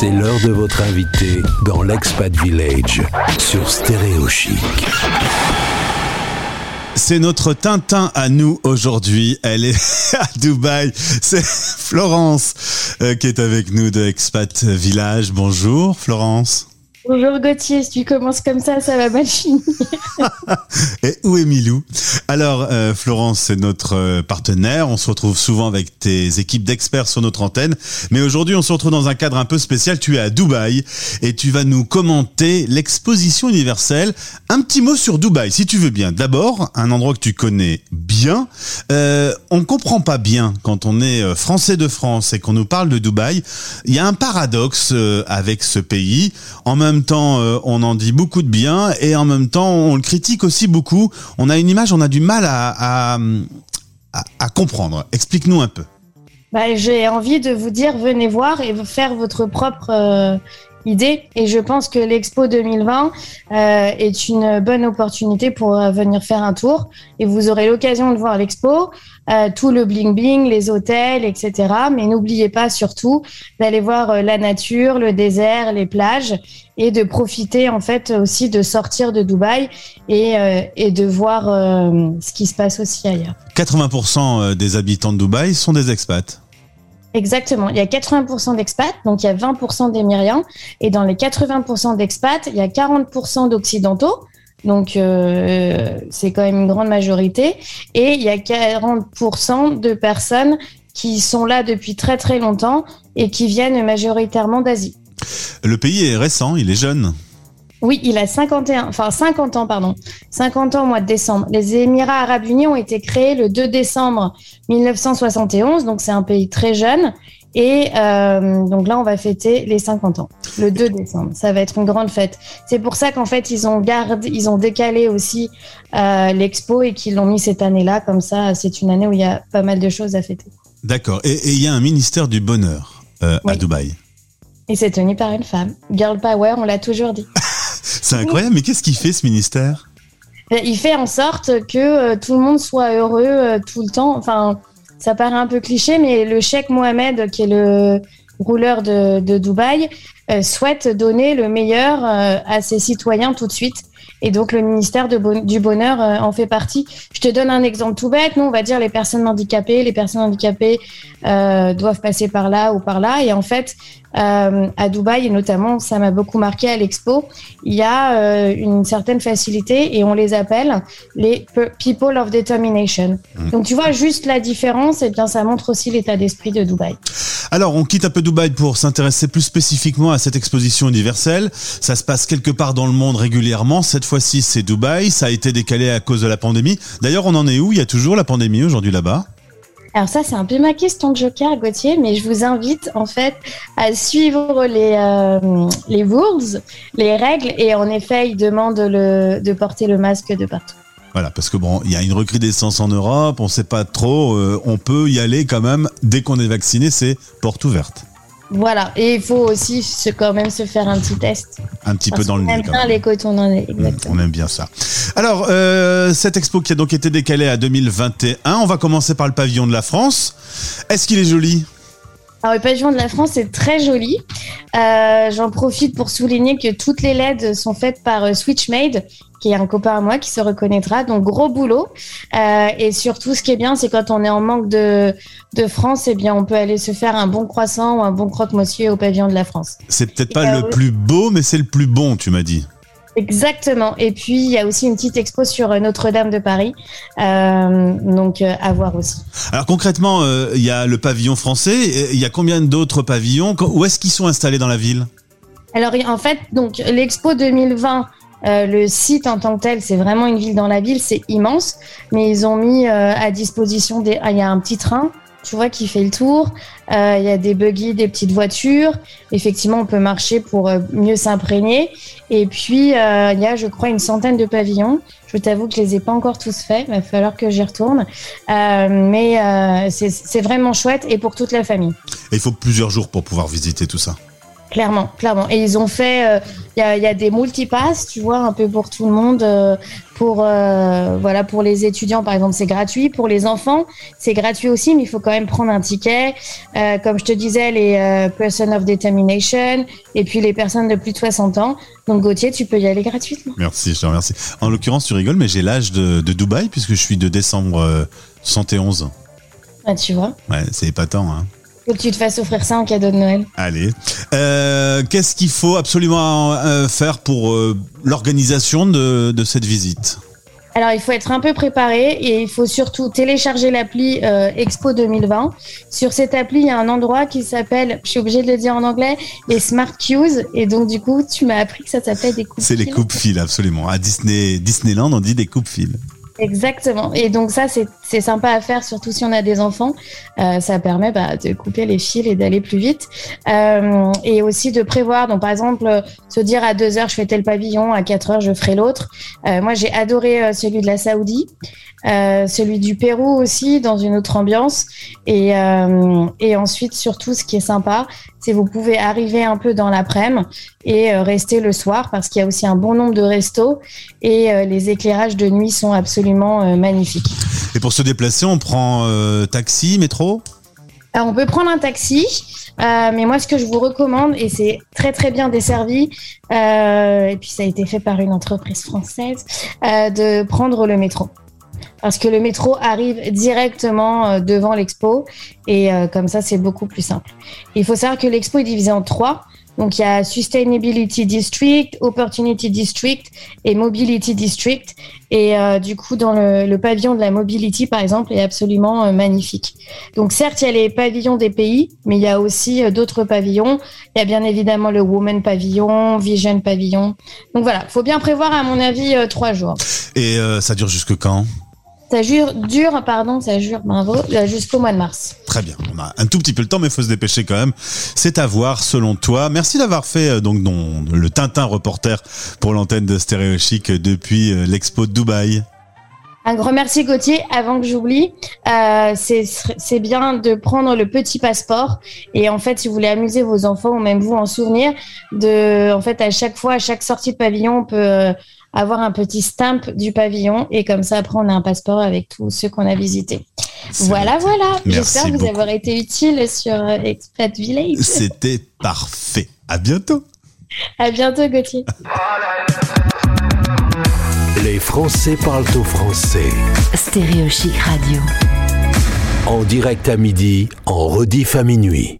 C'est l'heure de votre invité dans l'Expat Village sur Stéréo Chic. C'est notre Tintin à nous aujourd'hui. Elle est à Dubaï. C'est Florence euh, qui est avec nous de Expat Village. Bonjour Florence. Bonjour Gauthier, si tu commences comme ça, ça va mal finir. Et où est Milou? Alors, euh, Florence, c'est notre euh, partenaire. On se retrouve souvent avec tes équipes d'experts sur notre antenne. Mais aujourd'hui, on se retrouve dans un cadre un peu spécial. Tu es à Dubaï et tu vas nous commenter l'exposition universelle. Un petit mot sur Dubaï, si tu veux bien. D'abord, un endroit que tu connais bien. Euh, on comprend pas bien quand on est euh, français de France et qu'on nous parle de Dubaï. Il y a un paradoxe avec ce pays. Temps, euh, on en dit beaucoup de bien et en même temps, on le critique aussi beaucoup. On a une image, on a du mal à, à, comprendre. Explique-nous un peu. Bah, J'ai envie de vous dire, venez voir et faire votre propre euh, idée. Et je pense que l'Expo 2020 euh, est une bonne opportunité pour euh, venir faire un tour. Et vous aurez l'occasion de voir l'Expo, euh, tout le bling bling, les hôtels, etc. Mais n'oubliez pas surtout d'aller voir la nature, le désert, les plages et de profiter en fait aussi de sortir de Dubaï et, et de voir ce qui se passe aussi ailleurs. 80% des habitants de Dubaï sont des expats. Exactement. Il y a 80% d'expats, donc il y a 20% d'émiriens. Et dans les 80% d'expats, il y a 40% d'occidentaux. Donc euh, c'est quand même une grande majorité. Et il y a 40% de personnes qui sont là depuis très très longtemps et qui viennent majoritairement d'Asie. Le pays est récent, il est jeune. Oui, il a 51, enfin 50 ans, pardon. 50 ans au mois de décembre. Les Émirats Arabes Unis ont été créés le 2 décembre 1971, donc c'est un pays très jeune. Et euh, donc là, on va fêter les 50 ans, le 2 décembre. Ça va être une grande fête. C'est pour ça qu'en fait, ils ont gardé, ils ont décalé aussi euh, l'expo et qu'ils l'ont mis cette année-là. Comme ça, c'est une année où il y a pas mal de choses à fêter. D'accord. Et il y a un ministère du bonheur euh, à Dubaï. Et c'est tenu par une femme. Girl Power, on l'a toujours dit. C'est incroyable, mais qu'est-ce qu'il fait ce ministère? Il fait en sorte que euh, tout le monde soit heureux euh, tout le temps. Enfin, ça paraît un peu cliché, mais le cheikh Mohamed, qui est le rouleur de, Dubaï, euh, souhaite donner le meilleur à ses citoyens tout de suite. Et donc le ministère du Bonheur en fait partie. Je te donne un exemple tout bête. Nous, on va dire les personnes handicapées. Les personnes handicapées doivent passer par là ou par là. Et en fait, euh, à Dubaï et notamment ça m'a beaucoup marqué à l'expo il y a euh, une certaine facilité et on les appelle les people of determination mmh. donc tu vois juste la différence et bien ça montre aussi l'état d'esprit de Dubaï alors on quitte un peu Dubaï pour s'intéresser plus spécifiquement à cette exposition universelle ça se passe quelque part dans le monde régulièrement cette fois-ci c'est Dubaï ça a été décalé à cause de la pandémie d'ailleurs on en est où? Il y a toujours la pandémie aujourd'hui là-bas? Alors ça, c'est un peu ma question de joker, Gauthier, mais je vous invite en fait à suivre les, euh, les rules, les règles, et en effet, ils demandent le, de porter le masque de partout. Voilà, parce que bon, il y a une recrudescence en Europe, on ne sait pas trop, euh, on peut y aller quand même, dès qu'on est vacciné, c'est porte ouverte. Voilà, et il faut aussi se, quand même se faire un petit test. Un petit peu dans le nez. On aime bien les cotons dans. On aime bien ça. Alors, euh, cette expo qui a donc été décalée à 2021, on va commencer par le pavillon de la France. Est-ce qu'il est joli? Alors, le pavillon de la France est très joli. Euh, j'en profite pour souligner que toutes les LED sont faites par euh, Switchmade, qui est un copain à moi qui se reconnaîtra. Donc gros boulot. Euh, et surtout, ce qui est bien, c'est quand on est en manque de, de France, eh bien, on peut aller se faire un bon croissant ou un bon croque-monsieur au pavillon de la France. C'est peut-être pas le plus beau, mais c'est le plus bon, tu m'as dit. Exactement. Et puis, il y a aussi une petite expo sur Notre-Dame de Paris. Euh, donc, à voir aussi. Alors, concrètement, il y a le pavillon français. Il y a combien d'autres pavillons? Où est-ce qu'ils sont installés dans la ville? Alors, en fait, donc l'expo 2020 euh, le site en tant que tel, c'est vraiment une ville dans la ville, c'est immense, mais ils ont mis euh, à disposition des. Ah, il y a un petit train, tu vois, qui fait le tour. Euh, il y a des buggy, des petites voitures. Effectivement, on peut marcher pour mieux s'imprégner. Et puis, il y a, je crois, une centaine de pavillons. Je t'avoue que je les ai pas encore tous faits. Il va falloir que j'y retourne. mais c'est vraiment chouette et pour toute la famille. Il faut plusieurs jours pour pouvoir visiter tout ça. Clairement, clairement. Et ils ont fait, il y, a, des multipasses, tu vois, un peu pour tout le monde. pour voilà, pour les étudiants, par exemple, c'est gratuit. Pour les enfants, c'est gratuit aussi, mais il faut quand même prendre un ticket. comme je te disais, les person of determination et puis les personnes de plus de 60 ans. Donc Gauthier, tu peux y aller gratuitement. Merci, je te remercie. En l'occurrence, tu rigoles, mais j'ai l'âge de, de, Dubaï puisque je suis de décembre 71. Ah, tu vois Ouais, c'est épatant. Hein. Que tu te fasses offrir ça en cadeau de Noël. Allez. Euh, qu'est-ce qu'il faut absolument euh, faire pour euh, l'organisation de, de, cette visite? Alors, il faut être un peu préparé et il faut surtout télécharger l'appli Expo 2020. Sur cette appli, il y a un endroit qui s'appelle, je suis obligée de le dire en anglais, les Smart Cues. Et donc, du coup, tu m'as appris que ça s'appelait des coupes C'est les coupes fils, absolument. À Disney, Disneyland, on dit des coupes fils. Exactement. Et donc ça, c'est sympa à faire, surtout si on a des enfants. Euh, ça permet bah, de couper les fils et d'aller plus vite. Euh, et aussi de prévoir, donc par exemple, se dire à 2 heures, je fais tel pavillon, à 4 heures, je ferai l'autre. Euh, moi, j'ai adoré celui de la Saoudie. Celui du Pérou aussi dans une autre ambiance et, ensuite surtout ce qui est sympa c'est vous pouvez arriver un peu dans l'après-midi et rester le soir parce qu'il y a aussi un bon nombre de restos et les éclairages de nuit sont absolument magnifiques. Et pour se déplacer on prend taxi, métro? Alors, on peut prendre un taxi. mais moi, ce que je vous recommande, et c'est très très bien desservi, et puis ça a été fait par une entreprise française, de prendre le métro parce que le métro arrive directement euh, devant l'expo et euh, comme ça c'est beaucoup plus simple. Il faut savoir que l'expo est divisée en trois. Donc il y a Sustainability District, Opportunity District et Mobility District. Et euh, du coup, dans le, pavillon de la Mobility, par exemple, est absolument magnifique. Donc certes, il y a les pavillons des pays, mais il y a aussi d'autres pavillons. Il y a bien évidemment le Women Pavillon, Vision Pavillon. Donc voilà, faut bien prévoir, à mon avis, trois jours. Et ça dure jusque quand? Ça jure, dure, pardon, ça jure, bravo, jusqu'au mois de mars. Très bien. On a un tout petit peu le temps, mais il faut se dépêcher quand même. C'est à voir, selon toi. Merci d'avoir fait euh, donc non, le Tintin reporter pour l'antenne de Stéréo Chic depuis euh, l'expo de Dubaï. Un grand merci Gauthier. Avant que j'oublie, euh, c'est bien de prendre le petit passeport et en fait, si vous voulez amuser vos enfants ou même vous en souvenir, de en fait à chaque fois, à chaque sortie de pavillon, on peut avoir un petit stamp du pavillon et comme ça après on a un passeport avec tous ceux qu'on a visités. Voilà, voilà. J'espère vous avoir été utile sur euh, Expat Village. C'était parfait. À bientôt. À bientôt Gauthier. Les Français parlent au français. Stéréo Chic Radio. En direct à midi, en rediff à minuit.